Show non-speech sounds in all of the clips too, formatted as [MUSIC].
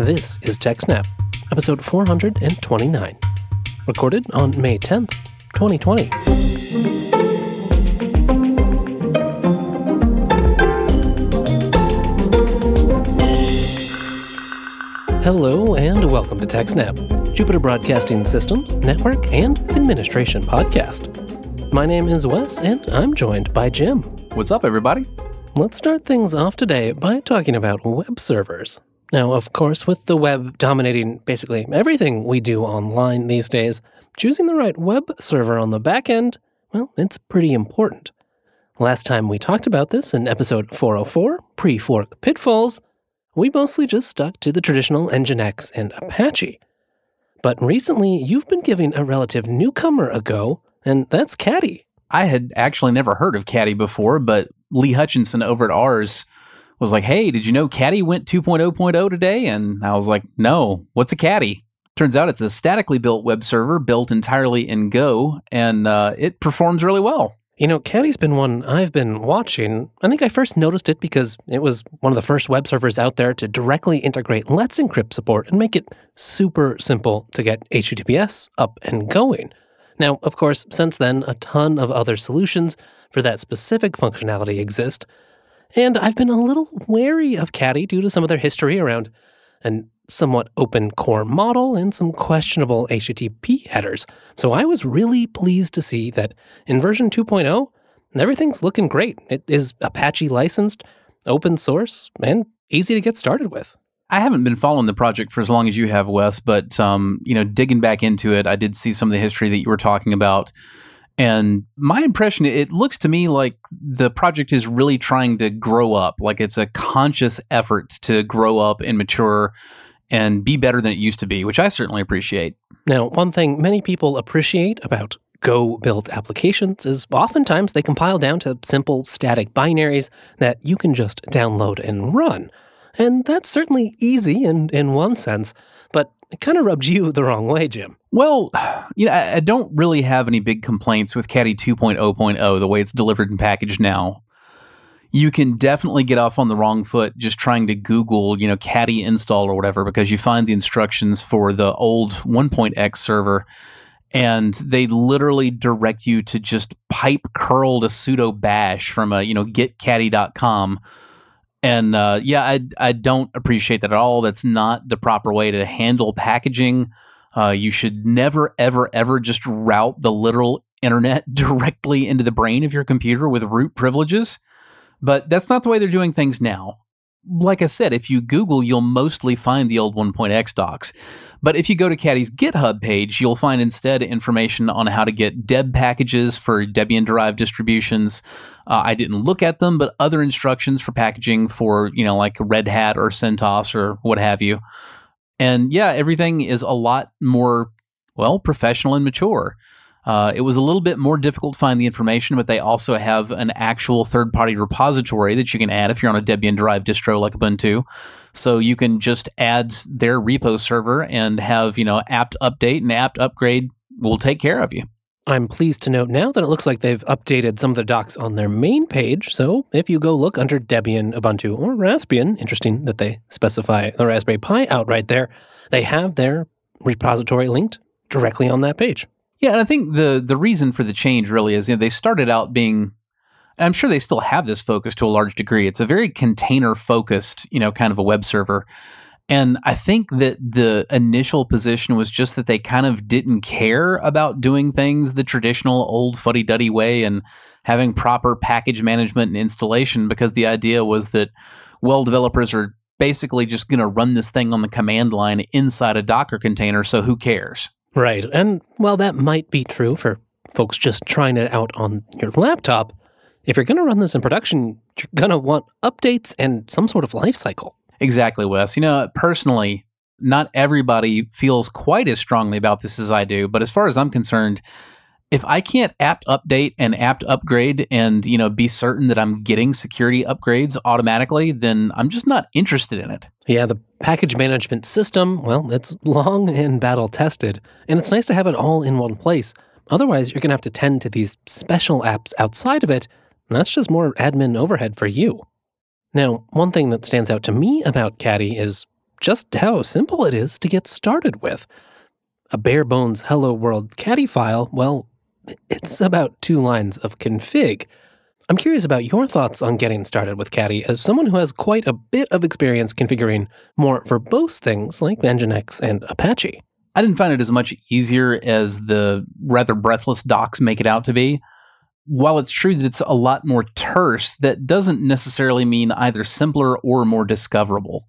This is TechSnap, episode 429, recorded on May 10th, 2020. Hello and welcome to TechSnap, Jupiter Broadcasting Systems, Network, and Administration podcast. My name is Wes, and I'm joined by Jim. What's up, everybody? Let's start things off today by talking about web servers. Now, of course, with the web dominating basically everything we do online these days, choosing the right web server on the back end, well, it's pretty important. Last time we talked about this in episode 404, pre fork pitfalls, we mostly just stuck to the traditional Nginx and Apache. But recently, you've been giving a relative newcomer a go, and that's Caddy. I had actually never heard of Caddy before, but Lee Hutchinson over at Ars was like, "Hey, did you know Caddy went 2.0.0 today?" And I was like, "No, what's a Caddy?" Turns out it's a statically built web server built entirely in Go, and uh, it performs really well. You know, Caddy's been one I've been watching. I think I first noticed it because it was one of the first web servers out there to directly integrate Let's Encrypt support and make it super simple to get HTTPS up and going. Now, of course, since then, a ton of other solutions for that specific functionality exist, and I've been a little wary of Caddy due to some of their history around an somewhat open core model and some questionable HTTP headers. So I was really pleased to see that in version 2.0, everything's looking great. It is Apache licensed, open source, and easy to get started with. I haven't been following the project for as long as you have, Wes, but um, you know, digging back into it, I did see some of the history that you were talking about. And my impression, it looks to me like the project is really trying to grow up. Like it's a conscious effort to grow up and mature and be better than it used to be, which I certainly appreciate. Now, one thing many people appreciate about Go built applications is oftentimes they compile down to simple static binaries that you can just download and run. And that's certainly easy in, in one sense, but it kind of rubbed [LAUGHS] you the wrong way, Jim. Well, [SIGHS] you know, I, I don't really have any big complaints with Caddy 2.0.0, the way it's delivered and packaged now. You can definitely get off on the wrong foot just trying to Google, you know, Caddy install or whatever, because you find the instructions for the old 1.x server and they literally direct you to just pipe curl to sudo bash from a, you know, getcaddy.com and uh, yeah, I I don't appreciate that at all. That's not the proper way to handle packaging. Uh, you should never, ever, ever just route the literal internet [LAUGHS] directly into the brain of your computer with root privileges. But that's not the way they're doing things now like I said, if you Google, you'll mostly find the old 1.x docs. But if you go to Caddy's GitHub page, you'll find instead information on how to get deb packages for Debian derived distributions. Uh, I didn't look at them, but other instructions for packaging for, you know, like Red Hat or CentOS or what have you. And yeah, everything is a lot more, well, professional and mature. Uh, it was a little bit more difficult to find the information, but they also have an actual third party repository that you can add if you're on a Debian derived distro like Ubuntu. So you can just add their repo server and have, you know, apt update and apt upgrade will take care of you. I'm pleased to note now that it looks like they've updated some of the docs on their main page. So if you go look under Debian, Ubuntu, or Raspbian, interesting that they specify the Raspberry Pi outright there, they have their repository linked directly on that page. Yeah, and I think the the reason for the change really is you know, they started out being I'm sure they still have this focus to a large degree. It's a very container focused, you know, kind of a web server. And I think that the initial position was just that they kind of didn't care about doing things the traditional old fuddy duddy way and having proper package management and installation because the idea was that, well, developers are basically just going to run this thing on the command line inside a Docker container, so who cares? Right. And while that might be true for folks just trying it out on your laptop, if you're going to run this in production, you're going to want updates and some sort of life cycle. Exactly, Wes. You know, personally, not everybody feels quite as strongly about this as I do, but as far as I'm concerned, if I can't apt update and apt upgrade and, you know, be certain that I'm getting security upgrades automatically, then I'm just not interested in it. Yeah, the package management system, well, it's long and battle tested, and it's nice to have it all in one place. Otherwise, you're going to have to tend to these special apps outside of it, and that's just more admin overhead for you. Now, one thing that stands out to me about Caddy is just how simple it is to get started with. A bare bones Hello World caddy file, well, it's about two lines of config. I'm curious about your thoughts on getting started with Caddy as someone who has quite a bit of experience configuring more verbose things like Nginx and Apache. I didn't find it as much easier as the rather breathless docs make it out to be. While it's true that it's a lot more terse, that doesn't necessarily mean either simpler or more discoverable.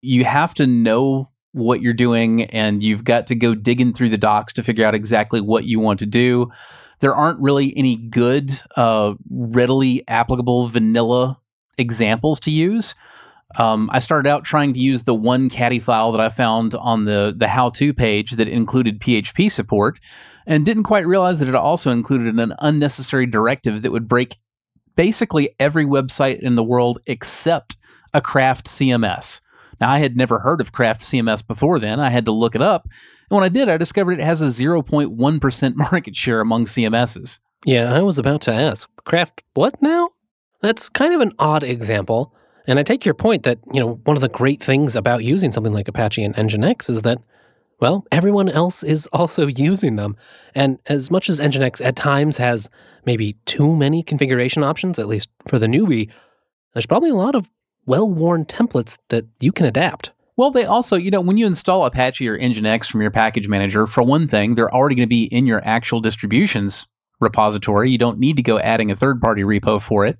You have to know what you're doing and you've got to go digging through the docs to figure out exactly what you want to do. There aren't really any good, uh, readily applicable vanilla examples to use. Um, I started out trying to use the one caddy file that I found on the the how to page that included PHP support, and didn't quite realize that it also included an unnecessary directive that would break basically every website in the world except a craft CMS. Now, I had never heard of Craft CMS before then. I had to look it up. And when I did, I discovered it has a 0.1% [LAUGHS] market share among CMSs. Yeah, I was about to ask, Craft what now? That's kind of an odd example. And I take your point that, you know, one of the great things about using something like Apache and Nginx is that, well, everyone else is [LAUGHS] also using them. And as much as Nginx at times has maybe too many configuration options, at least for the newbie, there's probably a lot of well worn templates that you can adapt. Well, they also, you know, when you install Apache or Nginx from your package manager, for one thing, they're already going to be in your actual distributions repository. You don't need to go adding a third party repo for it.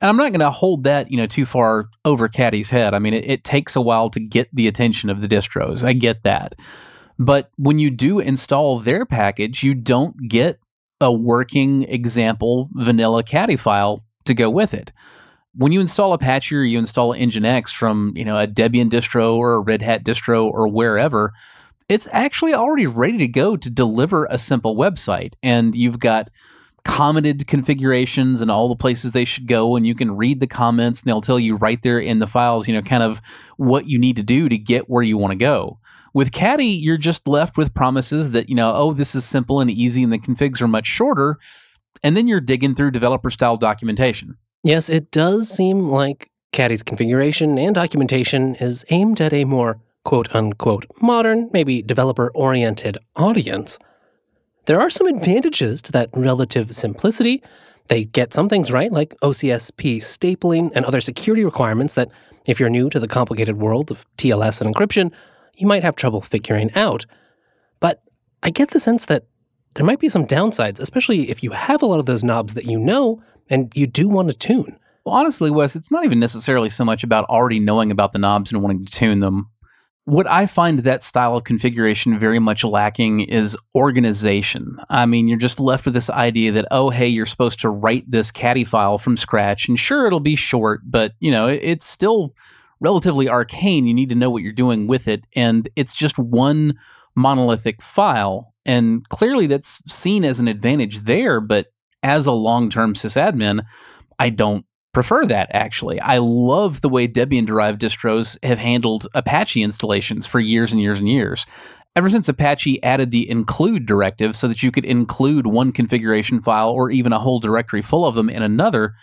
And I'm not going to hold that, you know, too far over Caddy's head. I mean, it, it takes a while to get the attention of the distros. I get that. But when you do install their package, you don't get a working example vanilla caddy file to go with it when you install Apache or you install Nginx from you know a Debian distro or a Red Hat distro or wherever, it's actually already ready to go to deliver a simple website, and you've got commented configurations and all the places they should go and you can read the comments and they'll tell you right there in the files you know kind of what you need to do to get where you want to go. With caddy you're just left with promises that you know oh this is simple and easy and the configs are much shorter and then you're digging through developer style documentation Yes, it does seem like Caddy's configuration and documentation is aimed at a more quote unquote modern, maybe developer oriented audience. There are some advantages to that relative simplicity. They get some things right, like OCSP stapling and other security requirements that, if you're new to the complicated world of TLS and encryption, you might have trouble figuring out. But I get the sense that there might be some downsides, especially if you have a lot of those knobs that you know and you do want to tune. Well, honestly, Wes, it's not even necessarily so much about already knowing about the knobs and wanting to tune them. What I find that style of configuration very much lacking is organization. I mean, you're just left with this idea that, oh, hey, you're supposed to write this caddy file from scratch, and sure, it'll be short, but, you know, it's still relatively arcane. You need to know what you're doing with it, and it's just one monolithic file. And clearly that's seen as an advantage there, but as a long term sysadmin, I don't prefer that actually. I love the way Debian derived distros have handled Apache installations for years and years and years. Ever since Apache added the include directive so that you could include one configuration file or even a whole directory full of them in another,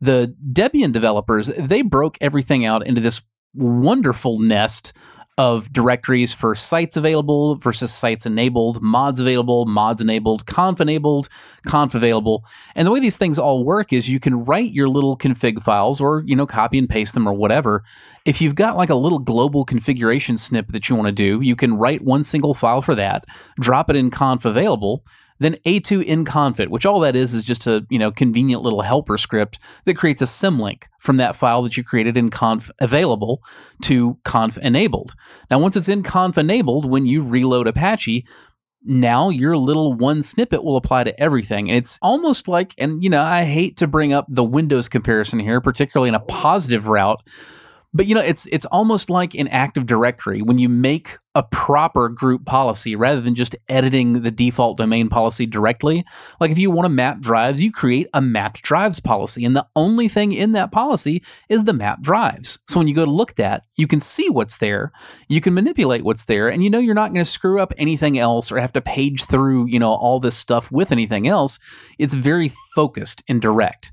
the Debian developers, they broke everything out into this wonderful nest of directories for sites available versus sites enabled, mods available, mods enabled, conf enabled, conf available. And the way these things all work is you can write your little config files or, you know, copy and paste them or whatever. If you've got like a little global configuration snip that you want to do, you can write one single file for that, drop it in conf available, then a2enconf, which all that is is just a you know convenient little helper script that creates a symlink from that file that you created in conf available to conf enabled. Now, once it's in conf enabled, when you reload Apache, now your little one snippet will apply to everything. And it's almost like, and you know, I hate to bring up the Windows comparison here, particularly in a positive route, but you know, it's it's almost like in Active Directory when you make a proper group policy rather than just editing the default domain policy directly. Like if you want to map drives, you create a mapped drives policy, and the only thing in that policy is the map drives. So when you go to look at you can see what's there, you can manipulate what's there, and you know you're not going to screw up anything else or have to page through, you know, all this stuff with anything else. It's very focused and direct.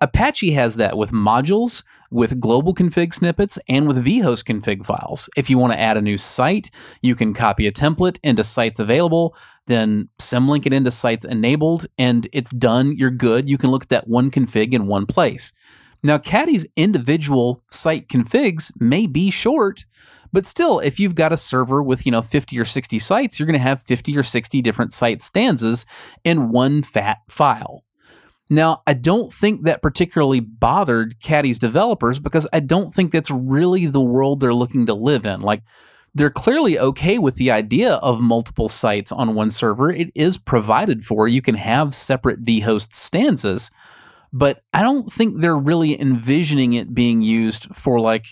Apache has that with modules with global config snippets and with vhost config files. If you want to add a new site, you can copy a template into sites available, then symlink it into sites enabled, and it's done. You're good. You can look at that one config in one place. Now, Caddy's individual site configs may be short, but still, if you've got a server with, you know, 50 or 60 sites, you're going to have 50 or 60 different site stanzas in one fat file. Now, I don't think that particularly bothered Caddy's developers because I don't think that's really the world they're looking to live in. Like, they're clearly okay with the idea of multiple sites on one server. It is provided for. You can have separate vhost stanzas, but I don't think they're really envisioning it being used for like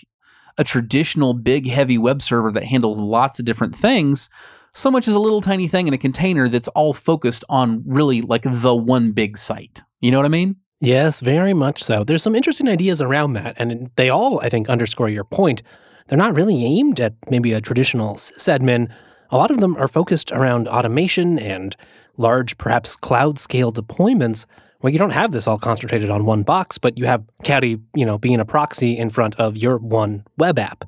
a traditional big heavy web server that handles lots of different things so much as a little tiny thing in a container that's all focused on really like the one big site. You know what I mean? Yes, very much so. There's some interesting ideas around that, and they all, I think, underscore your point. They're not really aimed at maybe a traditional sysadmin. A lot of them are focused around automation and large, perhaps cloud scale deployments where you don't have this all concentrated on one box, but you have Caddy, you know, being a proxy in front of your one web app.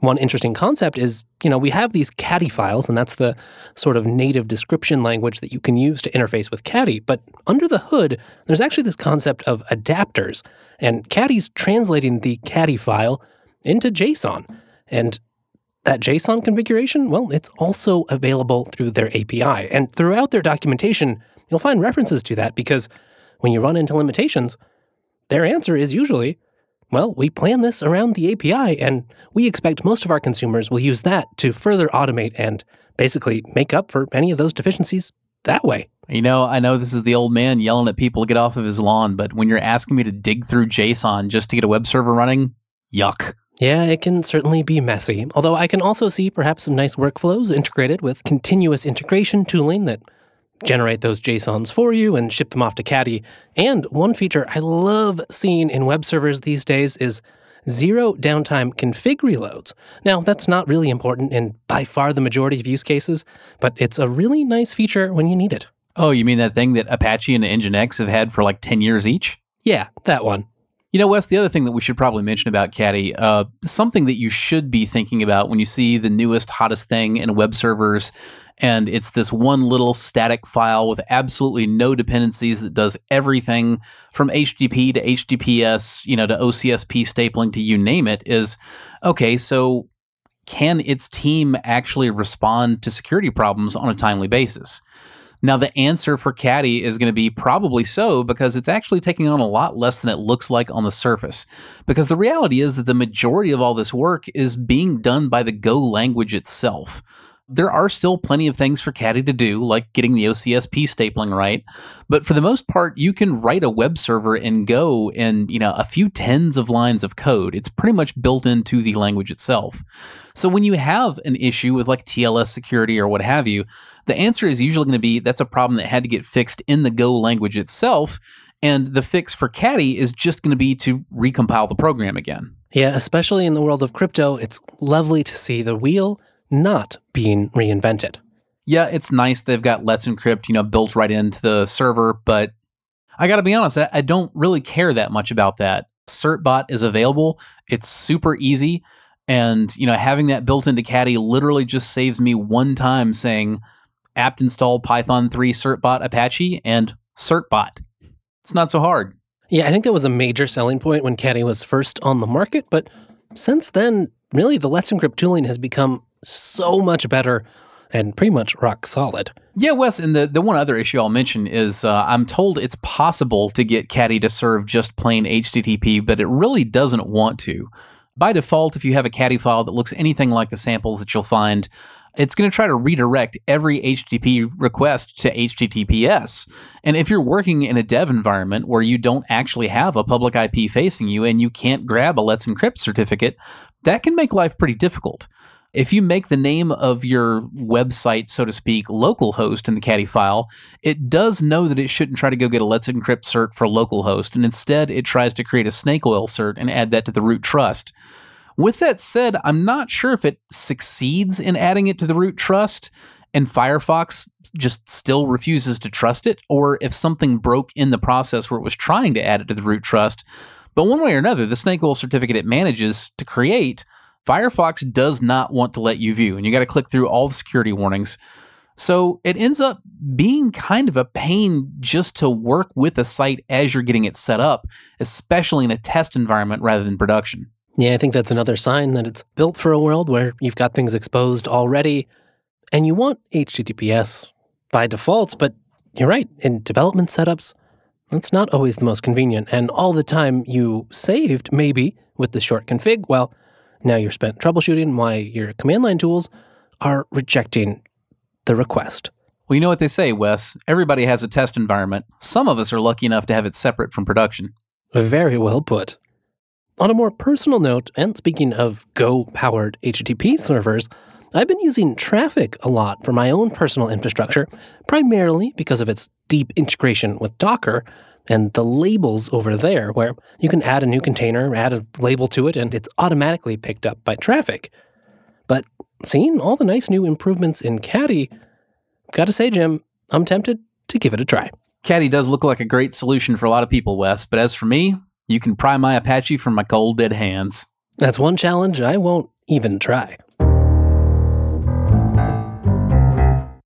One interesting concept is, you know, we have these Caddy files, and that's the sort of native description language that you can use to interface with Caddy. But under the hood, there's actually this concept of adapters, and Caddy's translating the Caddy file into JSON. And that JSON configuration, well, it's also available through their API. And throughout their documentation, you'll find references to that because when you run into limitations, their answer is usually, well, we plan this around the API, and we expect most of our consumers will use that to further automate and basically make up for any of those deficiencies that way. You know, I know this is the old man yelling at people to get off of his lawn, but when you're asking me to dig through JSON just to get a web server running, yuck. Yeah, it can certainly be messy, although I can also see perhaps some nice workflows integrated with continuous integration tooling that generate those JSONs for you and ship them off to Caddy. And one feature I love seeing in web servers these days is zero downtime config reloads. Now, that's not really important in by far the majority of use cases, but it's a really nice feature when you need it. Oh, you mean that thing that Apache and Nginx have had for like 10 years each? Yeah, that one. You know, Wes, the other thing that we should probably mention about Caddy, uh, something that you should be thinking about when you see the newest, hottest thing in web servers, and it's this one little static file with absolutely no dependencies that does everything from HTTP to HTTPS, you know, to OCSP stapling to you name it, is okay, so can its team actually respond to security problems on a timely basis? Now, the answer for Caddy is going to be probably so because it's actually taking on a lot less than it looks like on the surface. Because the reality is that the majority of all this work is being done by the Go language itself there are still plenty of things for Caddy to do, like getting the OCSP stapling right. But for the most part, you can write a web server in Go in you know a few tens of lines of code. It's pretty much built into the language itself. So when you have an issue with like TLS security or what have you, the answer is usually going to be that's a problem that had to get fixed in the Go language itself. And the fix for Caddy is just going to be to recompile the program again. Yeah, especially in the world of crypto, it's lovely to see the wheel not being reinvented. Yeah, it's nice they've got Let's Encrypt, you know, built right into the server, but I got to be honest, I don't really care that much about that. Certbot is available. It's super easy. And, you know, having that built into Caddy literally just saves me one time saying apt install Python 3 certbot Apache and certbot. It's not so hard. Yeah, I think that was a major selling point when Caddy was first on the market, but since then, really the Let's Encrypt tooling has become so much better and pretty much rock solid. Yeah, Wes, and the, the one other issue I'll mention is uh, I'm told it's possible to get Caddy to serve just plain HTTP, but it really doesn't want to. By default, if you have a Caddy file that looks anything like the samples that you'll find, it's going to try to redirect every HTTP request to HTTPS. And if you're working in a dev environment where you don't actually have a public IP facing you and you can't grab a Let's Encrypt certificate, that can make life pretty difficult. If you make the name of your website, so to speak, localhost in the caddy file, it does know that it shouldn't try to go get a Let's Encrypt cert for localhost, and instead it tries to create a snake oil cert and add that to the root trust. With that said, I'm not sure if it succeeds in adding it to the root trust and Firefox just still refuses to trust it, or if something broke in the process where it was trying to add it to the root trust But one way or another, the snake oil certificate it manages to create, Firefox does not want to let you view, and you got to click through all the security warnings. So it ends up being kind of a pain just to work with a site as you're getting it set up, especially in a test environment rather than production. Yeah, I think that's another sign that it's built for a world where you've got things exposed already and you want HTTPS by default, but you're right, in development setups, that's not always the most convenient. And all the time you saved, maybe, with the short config, well, now you're spent troubleshooting why your command line tools are rejecting the request. Well, you know what they say, Wes. Everybody has a test environment. Some of us are lucky enough to have it separate from production. Very well put. On a more personal note, and speaking of Go powered HTTP servers, I've been using Traefik a lot for my own personal infrastructure, primarily because of its deep integration with Docker and the labels over there, where you can add a new container, add a label to it, and it's automatically picked up by Traefik. But seeing all the nice new improvements in Caddy, gotta say, Jim, I'm tempted to give it a try. Caddy does look like a great solution for a lot of people, Wes, but as for me, you can pry my Apache from my cold dead hands. That's one challenge I won't even try.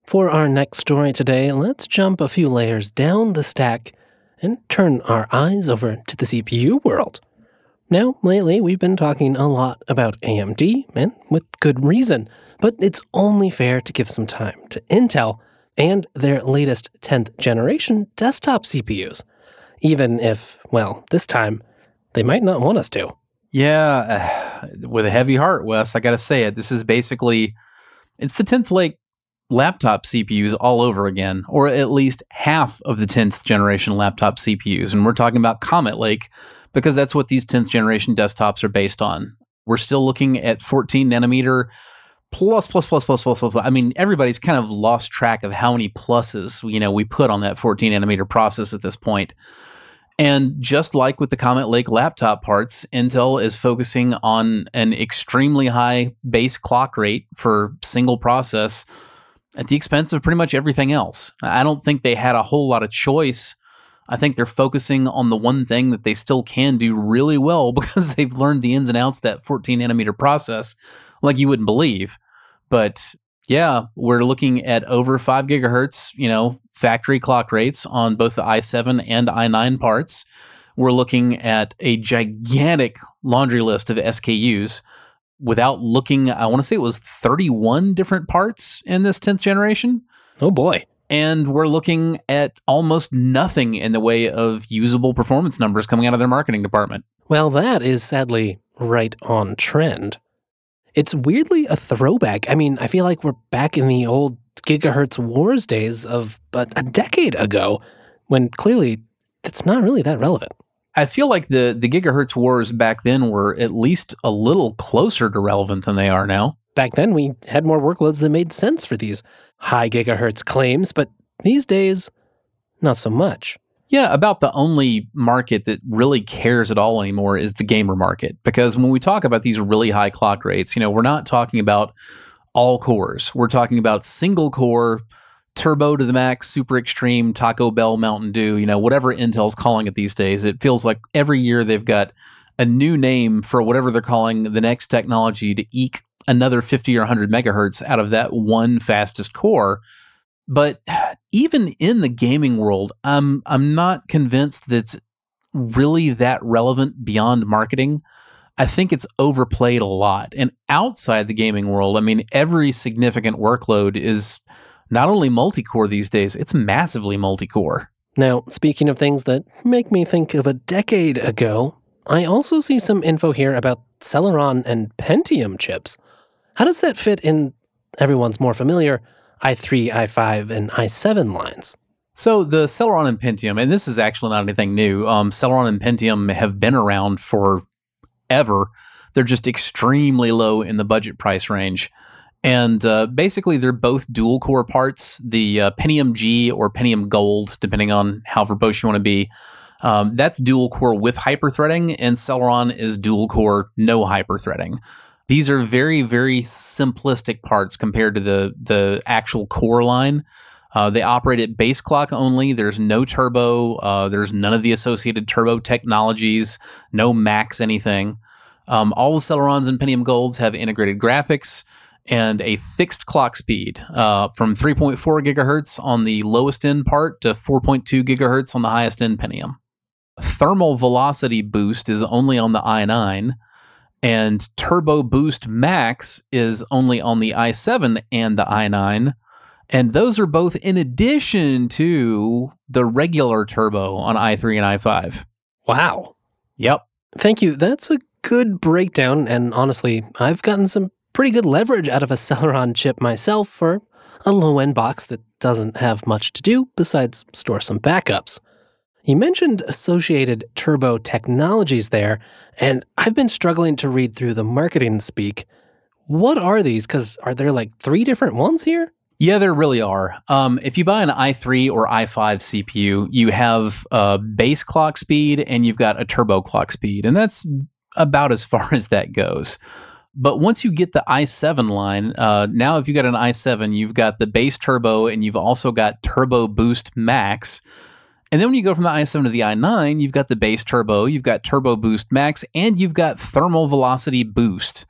For our next story today, let's jump a few layers down the stack and turn our eyes over to the CPU world. Now, lately, we've been talking a lot about AMD, and with good reason, but it's only fair to give some time to Intel and their latest 10th generation desktop CPUs, even if, well, this time, they might not want us to. Yeah, [SIGHS] with a heavy heart, Wes, I gotta say it. This is basically, it's the 10th Lake laptop CPUs all over again, or at least half of the 10th generation laptop CPUs. And we're talking about Comet Lake because that's what these 10th generation desktops are based on. We're still looking at 14 nanometer plus, plus, plus, plus, plus, plus, plus. I mean, everybody's kind of lost track of how many pluses, you know, we put on that 14 nanometer process at this point. And just like with the Comet Lake laptop parts, Intel is focusing on an extremely high base clock rate for single process at the expense of pretty much everything else. I don't think they had a whole lot of choice. I think they're focusing on the one thing that they still can do really well [LAUGHS] because they've learned the ins and outs that 14 nanometer process like you wouldn't believe. But yeah, we're looking at over 5 gigahertz, you know, factory clock rates on both the i7 and i9 parts. We're looking at a gigantic laundry list of SKUs without looking, I want to say it was 31 different parts in this 10th generation. Oh boy. And we're looking at almost nothing in the way of usable performance numbers coming out of their marketing department. Well, that is sadly right on trend. It's weirdly a throwback. I mean, I feel like we're back in the old gigahertz wars days of but a decade ago when clearly it's not really that relevant. I feel like the the gigahertz wars back then were at least a little closer to relevant than they are now. Back then, we had more workloads that made sense for these high gigahertz claims, but these days, not so much. Yeah, about the only market that really cares at all anymore is the gamer market. Because when we talk about these really high clock rates, you know, we're not talking about all cores. We're talking about single core turbo to the max, super extreme, Taco Bell, Mountain Dew, you know, whatever Intel's calling it these days. It feels like every year they've got a new name for whatever they're calling the next technology to eke another 50 or 100 megahertz out of that one fastest core. But even in the gaming world, I'm I'm not convinced that's really that relevant beyond marketing. I think it's overplayed a lot. And outside the gaming world, I mean, every significant workload is not only multi core these days, it's massively multi core. Now, speaking of things that make me think of a decade ago, I also see some info here about Celeron and Pentium chips. How does that fit in everyone's more familiar i3, i5, and i7 lines? So the Celeron and Pentium, and this is actually not anything new. Um, Celeron and Pentium have been around for ever. They're just extremely low in the budget price range. And uh, basically, they're both dual core parts the uh, Pentium G or Pentium Gold, depending on how verbose you want to be. Um, that's dual core with hyperthreading, and Celeron is dual core, no hyperthreading. These are very, very simplistic parts compared to the, the actual core line. Uh, they operate at base clock only. There's no turbo. Uh, there's none of the associated turbo technologies, no max anything. Um, all the Celerons and Pentium Golds have integrated graphics and a fixed clock speed uh, from 3.4 gigahertz on the lowest end part to 4.2 gigahertz on the highest end Pentium. Thermal velocity boost is only on the i9, and Turbo Boost Max is only on the i7 and the i9. And those are both in addition to the regular turbo on i3 and i5. Wow. Yep. Thank you. That's a good breakdown. And honestly, I've gotten some pretty good leverage out of a [LAUGHS] Celeron chip myself for a low end box that doesn't have much to do besides store some backups. You mentioned associated turbo technologies there, and I've been struggling to read through the marketing speak. What are these? Because are there like three different ones here? Yeah, there really are. Um, if you buy an i3 or i5 CPU, you have a base clock speed and you've got a turbo clock speed, and that's about as [LAUGHS] far as that goes. But once you get the i7 line, uh, now if you got an i7, you've got the base turbo and you've also got turbo boost max. And then when you go from the i7 to the i9, you've got the base turbo, you've got turbo boost max, and you've got thermal velocity boost.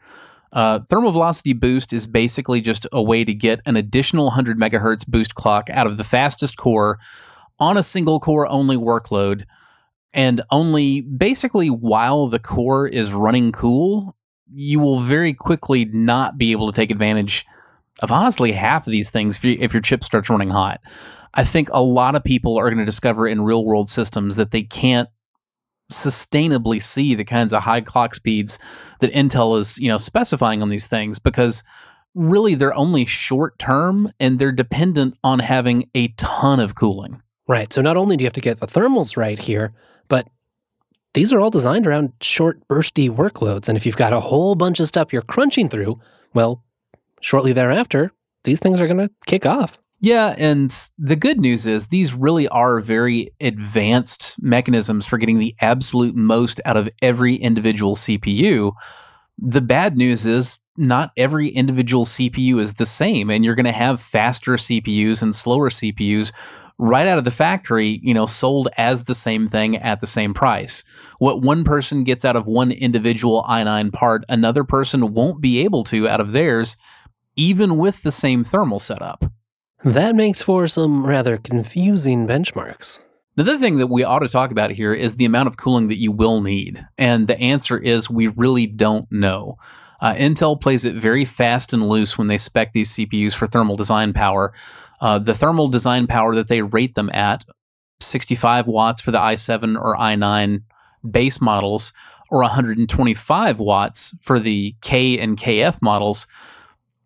Uh, thermal velocity boost is basically just a way to get an additional 100 megahertz boost clock out of the fastest core on a single core only workload. And only basically while the core is running cool, you will very quickly not be able to take advantage of honestly half of these things if, you, if your chip starts running hot. I think a lot of people are going to discover in real world systems that they can't sustainably see the kinds of high clock speeds that Intel is, you know, specifying on these things because really they're only short term and they're dependent on having a ton of cooling. Right. So not only do you have to get the thermals right here, but these are all designed around short bursty workloads and if you've got a whole bunch of stuff you're crunching through, well, shortly thereafter, these things are going to kick off. Yeah, and the good news is these really are very advanced mechanisms for getting the absolute most out of every individual CPU. The bad news is not every individual CPU is the same, and you're going to have faster CPUs and slower CPUs right out of the factory, you know, sold as the same thing at the same price. What one person gets out of one individual i9 part, another person won't be able to out of theirs, even with the same thermal setup. That makes for some rather confusing benchmarks. Another thing that we ought to talk about here is the amount of cooling that you will need. And the answer is we really don't know. Uh, Intel plays it very fast and loose when they spec these CPUs for thermal design power. Uh, the thermal design power that they rate them at, 65 watts for the i7 or i9 base models, or 125 watts for the K and KF models,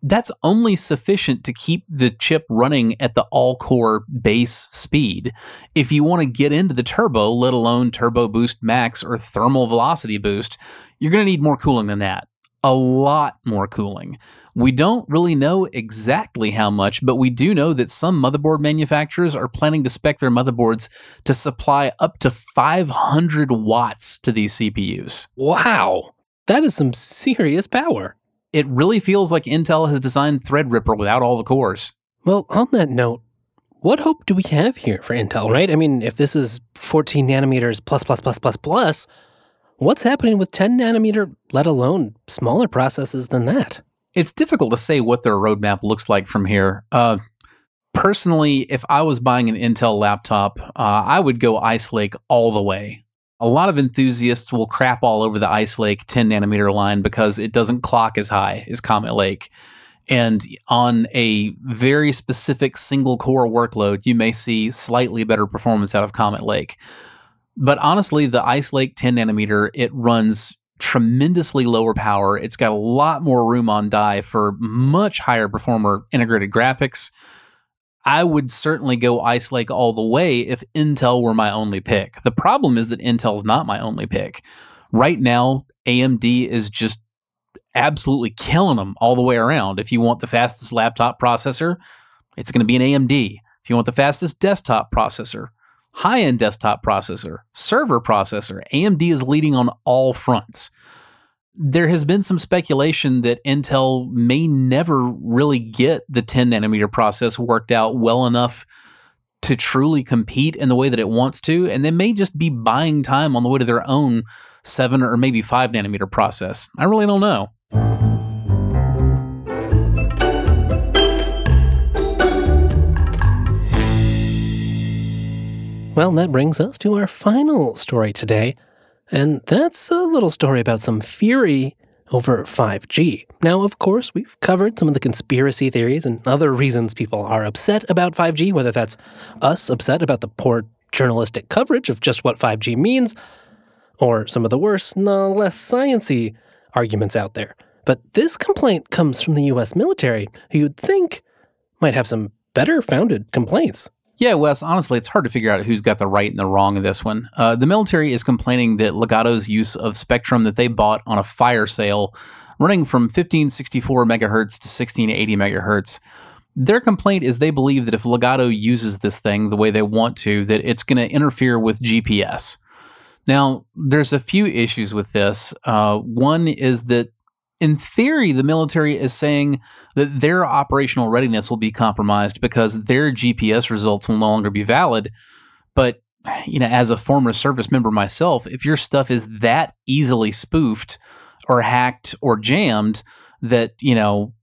that's only sufficient to keep the chip running at the all core base speed. If you want to get into the turbo, let alone turbo boost max or thermal velocity boost, you're going to need more cooling than that. A lot more cooling. We don't really know exactly how much, but we do know that some motherboard manufacturers are planning to spec their motherboards to supply up to 500 watts to these CPUs. Wow, that is some serious power it really feels like Intel has designed Threadripper without all the cores. Well, on that note, what hope do we have here for Intel, right? I mean, if this is 14 nanometers plus, plus, plus, plus, plus, what's happening with 10 nanometer, let alone smaller processes than that? It's difficult to say what their roadmap looks like from here. Uh, personally, if I was buying an Intel laptop, uh, I would go Ice Lake all the way. A lot of enthusiasts will crap all over the Ice Lake 10 nanometer line because it doesn't clock as high as Comet Lake. And on a very specific single core workload, you may see slightly better performance out of Comet Lake. But honestly, the Ice Lake 10 nanometer, it runs tremendously lower power. It's got a lot more room on die for much higher performer integrated graphics. I would certainly go Ice Lake all the way if Intel were my only pick. The problem is that Intel's not my only pick. Right now, AMD is just absolutely killing them all the way around. If you want the fastest laptop processor, it's going to be an AMD. If you want the fastest desktop processor, high end desktop processor, server processor, AMD is leading on all fronts. There has been some speculation that Intel may never really get the 10 nanometer process worked out well enough to truly compete in the way that it wants to, and they may just be buying time on the way to their own 7 or maybe 5 nanometer process. I really don't know. Well, that brings us to our final story today, and that's a little story about some fury over 5G. Now, of course, we've covered some of the conspiracy theories and other reasons people are upset about 5G, whether that's us upset about the poor journalistic coverage of just what 5G means, or some of the worse, no less sciency arguments out there. But this complaint comes from the US military, who you'd think might have some better founded complaints. Yeah, Wes, honestly, it's hard to figure out who's got the right and the wrong in this one. Uh, the military is complaining that Ligado's use of spectrum that they bought on a fire sale, running from 1564 megahertz to 1680 megahertz, their complaint is they believe that if Legato uses this thing the way they want to, that it's going to interfere with GPS. Now, there's a few issues with this. Uh, one is that in theory, the military is saying that their operational readiness will be compromised because their GPS results will no longer be valid. But, you know, as a former service member myself, if your stuff is that easily spoofed or hacked or jammed that, you know,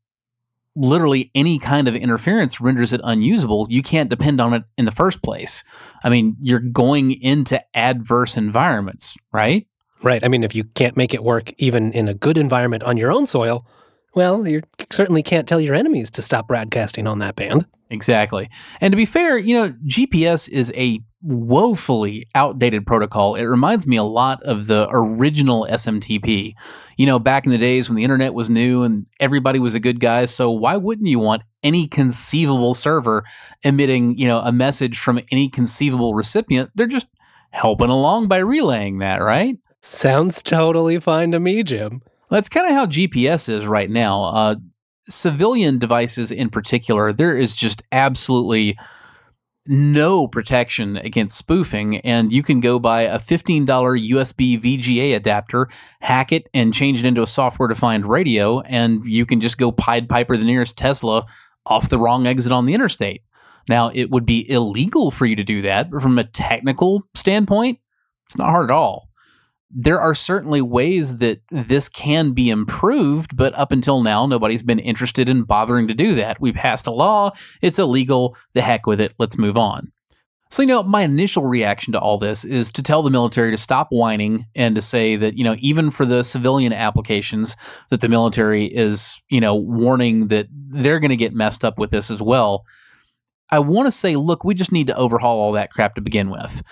literally any kind of interference renders it unusable, you can't depend on it in the first place. I mean, you're going into adverse environments, right? Right. I mean, if you can't make it work even in a good environment on your own soil, well, you certainly can't tell your enemies to stop broadcasting on that band. Exactly. And to be fair, you know, GPS is a woefully outdated protocol. It reminds me a lot of the original SMTP. You know, back in the days when the internet was new and everybody was a good guy, so why wouldn't you want any conceivable server emitting, you know, a message from any conceivable recipient? They're just helping along by relaying that, right? Sounds totally fine to me, Jim. That's kind of how GPS is right now. Uh, civilian devices in particular, there is just absolutely no protection against spoofing, and you can go buy a $15 USB VGA adapter, hack it, and change it into a software defined radio, and you can just go Pied Piper the nearest Tesla off the wrong exit on the interstate. Now, it would be illegal for you to do that, but from a technical standpoint, it's not hard at all there are certainly ways that this can be improved, but up until now, nobody's been interested in bothering to do that. We passed a law, it's illegal, the heck with it, let's move on. So, you know, my initial reaction to all this is to tell the military to stop whining and to say that, you know, even for the civilian applications, that the military is, you know, warning that they're going to get messed up with this as well. I want to say, look, we just need to overhaul all that crap to begin with.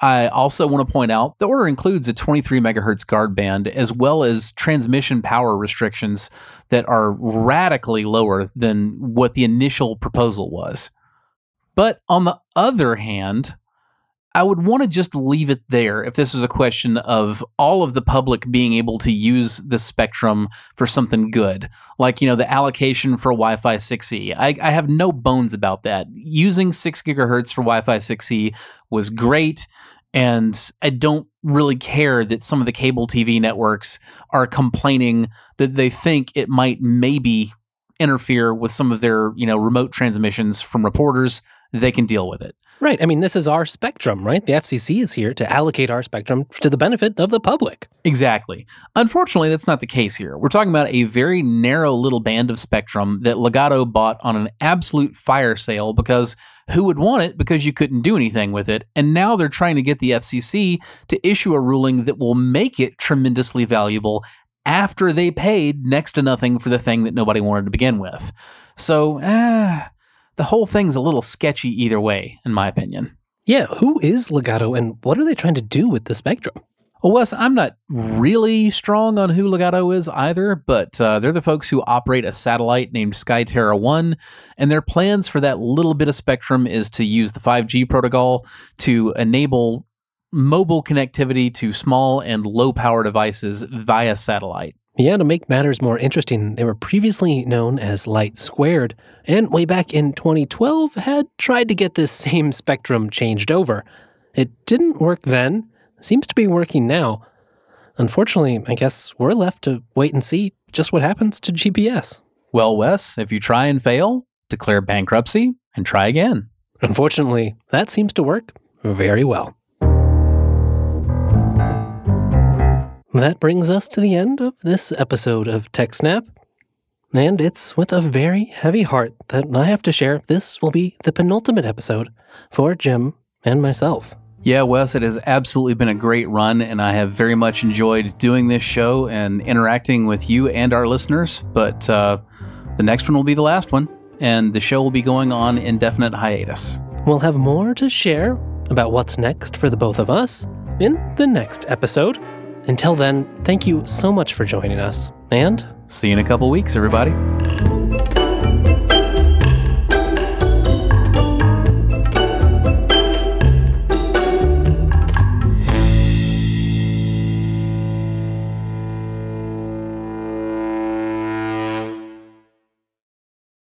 I also want to point out the order includes a 23 megahertz guard band as well as transmission power restrictions that are radically lower than what the initial proposal was. But on the other hand, I would want to just leave it there if this is a question of all of the public being able to use the spectrum for something good. Like, you know, the allocation for Wi Fi 6E. I, I have no bones about that. Using 6 gigahertz for Wi Fi 6E was great. And I don't really care that some of the cable TV networks are complaining that they think it might maybe interfere with some of their, you know, remote transmissions from reporters. They can deal with it. Right. I mean, this is our spectrum, right? The FCC is here to allocate our spectrum to the benefit of the public. Exactly. Unfortunately, that's not the case here. We're talking about a very narrow little band of spectrum that Ligado bought on an absolute fire sale because who would want it because you couldn't do anything with it. And now they're trying to get the FCC to issue a ruling that will make it tremendously valuable after they paid next to nothing for the thing that nobody wanted to begin with. So, eh, the whole thing's a little sketchy either way, in my opinion. Yeah, who is Ligado and what are they trying to do with the spectrum? Well, Wes, I'm not really strong on who Ligado is either, but uh, they're the folks who operate a satellite named Skyterra 1, and their plans for that little bit of spectrum is to use the 5G protocol to enable mobile connectivity to small and low power devices via satellite. Yeah, to make matters more interesting, they were previously known as LightSquared, and way back in 2012 had tried to get this [LAUGHS] same spectrum changed over. It didn't work then, Seems to be working now. unfortunately, I guess we're left to wait and see just what happens to GPS. Well, Wes, if you try and fail, declare bankruptcy and try again. Unfortunately, that seems to work very well. That brings us to the end of this episode of TechSnap. And it's with a very heavy heart that I have to share this will be the penultimate episode for Jim and myself. Yeah, Wes, it has absolutely been a great run, and I have very much enjoyed doing this show and interacting with you and our listeners. But uh, the next one will be the last one, and the show will be going on indefinite hiatus. We'll have more to share about what's next for the both of us in the next episode. Until then, thank you so much for joining us, and See you in a couple weeks, everybody.